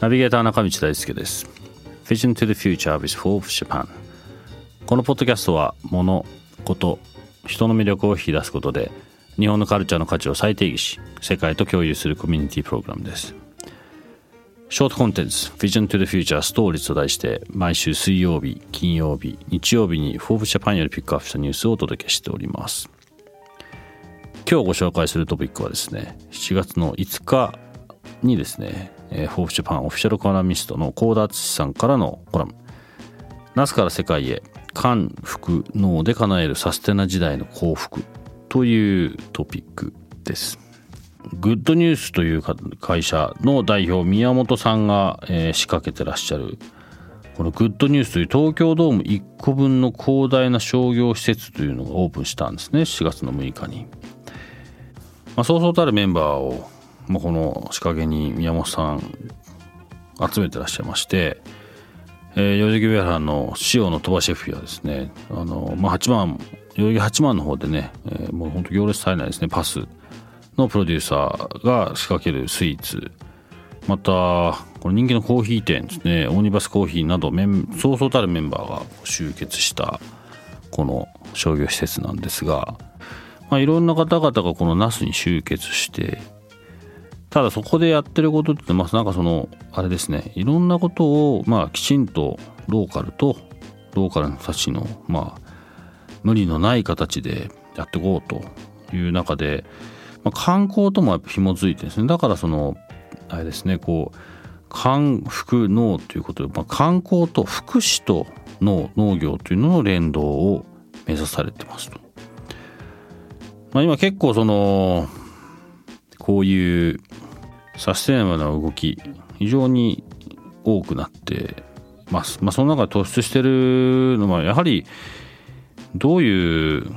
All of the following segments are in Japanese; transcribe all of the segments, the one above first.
ナビゲーター中道大輔です。Vision to the Future with Forbes Japan このポッドキャストは物、こと、人の魅力を引き出すことで日本のカルチャーの価値を再定義し世界と共有するコミュニティプログラムです。ショートコンテンツ Vision to the Future ストーリーと題して毎週水曜日、金曜日、日曜日に Forbes Japan よりピックアップしたニュースをお届けしております。今日ご紹介するトピックはですね7月の5日にですねえー、フォーブジャパンオフィシャルコラミストの高田敦さんからのコラム「ナスから世界へ漢服脳で叶えるサステナ時代の幸福」というトピックです。グッドニュースという会社の代表宮本さんが、仕掛けてらっしゃるこのグッドニュースという東京ドーム1個分の広大な商業施設というのがオープンしたんですね4月の6日に。まあ、そうそうたるメンバーをまあ、この仕掛けに宮本さん集めてらっしゃいまして、えー、代々木上原の塩の鳥羽シェフやですねあの、まあ、8万代々木八幡の方でね、えー、もう本当行列されないですねパスのプロデューサーが仕掛けるスイーツ。またこの人気のコーヒー店ですねオーニバスコーヒーなどそうそうたるメンバーが集結したこの商業施設なんですが、まあ、いろんな方々がこの那須に集結してただそこでやってることってまあなんかそのあれですねいろんなことをまあきちんとローカルとローカルの人たちのまあ無理のない形でやっていこうという中で、まあ、観光ともやっぱ紐づいてですねだからそのあれですねこう観福農ということで、まあ、観光と福祉と農農業というのの連動を目指されてますと。まあ、今結構そのこういうサステナブルな動き非常に多くなってます。まあ、その中で突出してるのはやはりどういう、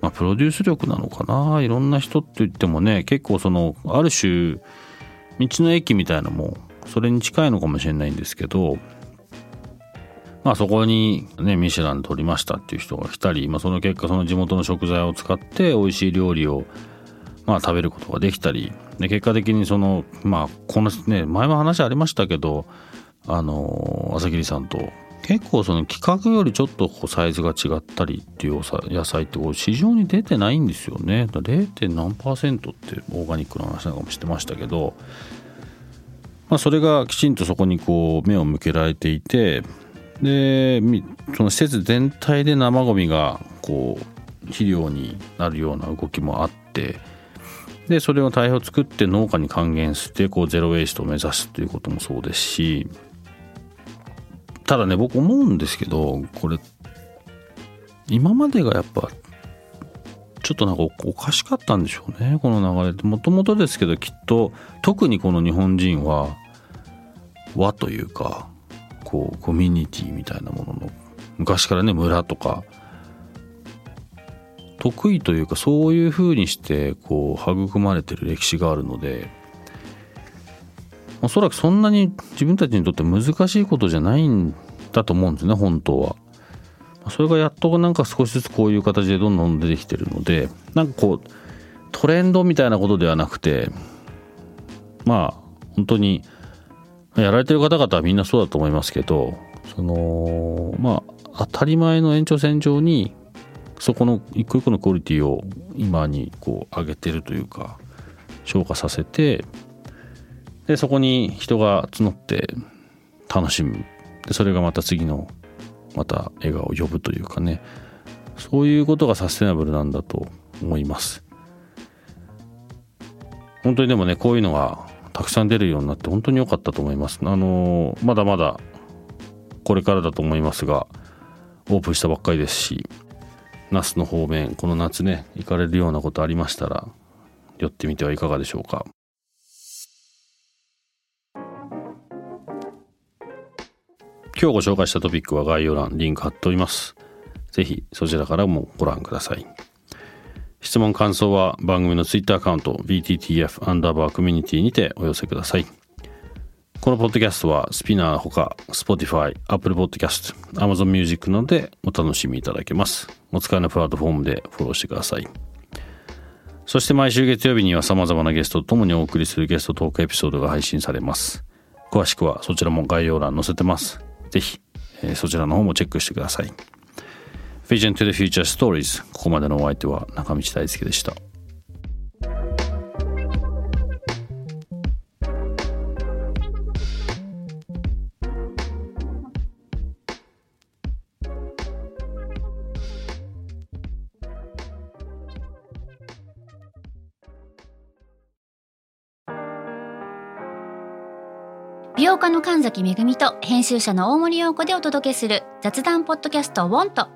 まあ、プロデュース力なのかな？いろんな人って言ってもね結構そのある種道の駅みたいなのもそれに近いのかもしれないんですけどまあそこにねミシュラン取りましたっていう人が来たり、まあ、その結果その地元の食材を使って美味しい料理をまあ食べることができたりで結果的にそのまあこのね前も話ありましたけどあの朝霧さんと結構その規格よりちょっとこうサイズが違ったりっていう野菜ってこう市場に出てないんですよね 0. 何パーセントってオーガニックの話なんかもしてましたけど、まあ、それがきちんとそこにこう目を向けられていてでその施設全体で生ゴミがこう肥料になるような動きもあってでそれを大変を作って農家に還元してこうゼロ・ウェイストを目指すということもそうですしただね僕思うんですけどこれ今までがやっぱちょっとなんかおかしかったんでしょうねこの流れって。もともとですけどきっと特にこの日本人は和というかこうコミュニティみたいなものの昔からね村とか得意というかそういうふうにしてこう育まれてる歴史があるのでおそらくそんなに自分たちにとって難しいことじゃないんだと思うんですね本当は。それがやっとなんか少しずつこういう形でどんどん出てきてるのでなんかこうトレンドみたいなことではなくてまあ本当にやられてる方々はみんなそうだと思いますけどそのまあ当たり前の延長線上にそこの一個一個のクオリティを今にこう上げてるというか消化させてでそこに人が募って楽しむ。でそれがまた次のまた笑顔を呼ぶというかね。そういうことがサステナブルなんだと思います。本当にでもねこういうのがたくさん出るようになって本当に良かったと思います。あのまだまだこれからだと思いますがオープンしたばっかりですし那須の方面この夏ね行かれるようなことありましたら寄ってみてはいかがでしょうか。今日ご紹介したトピックは概要欄リンク貼っております。ぜひそちらからもご覧ください。質問感想は番組のツイッターアカウント BTTF アンダーバーコミュニティにてお寄せください。このポッドキャストはスピナーほか Spotify、Apple Podcast、Amazon Music などでお楽しみいただけます。お使いのプラットフォームでフォローしてください。そして毎週月曜日には様々なゲストと共にお送りするゲストトークエピソードが配信されます。詳しくはそちらも概要欄載せてます。ぜひ、えー、そちらの方もチェックしてください。Vision to the Future Stories ここまでのお相手は中道大輔でした。美容家の神崎めぐみと編集者の大森洋子でお届けする雑談ポッドキャスト「ウォント